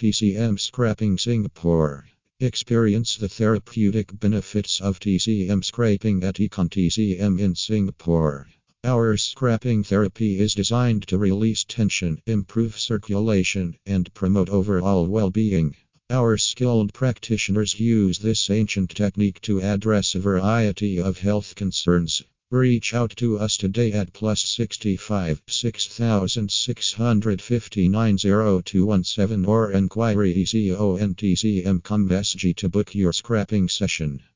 TCM Scrapping Singapore. Experience the therapeutic benefits of TCM scraping at Econ TCM in Singapore. Our scrapping therapy is designed to release tension, improve circulation, and promote overall well being. Our skilled practitioners use this ancient technique to address a variety of health concerns. Reach out to us today at plus 65 6659 0217 or inquiry SG to book your scrapping session.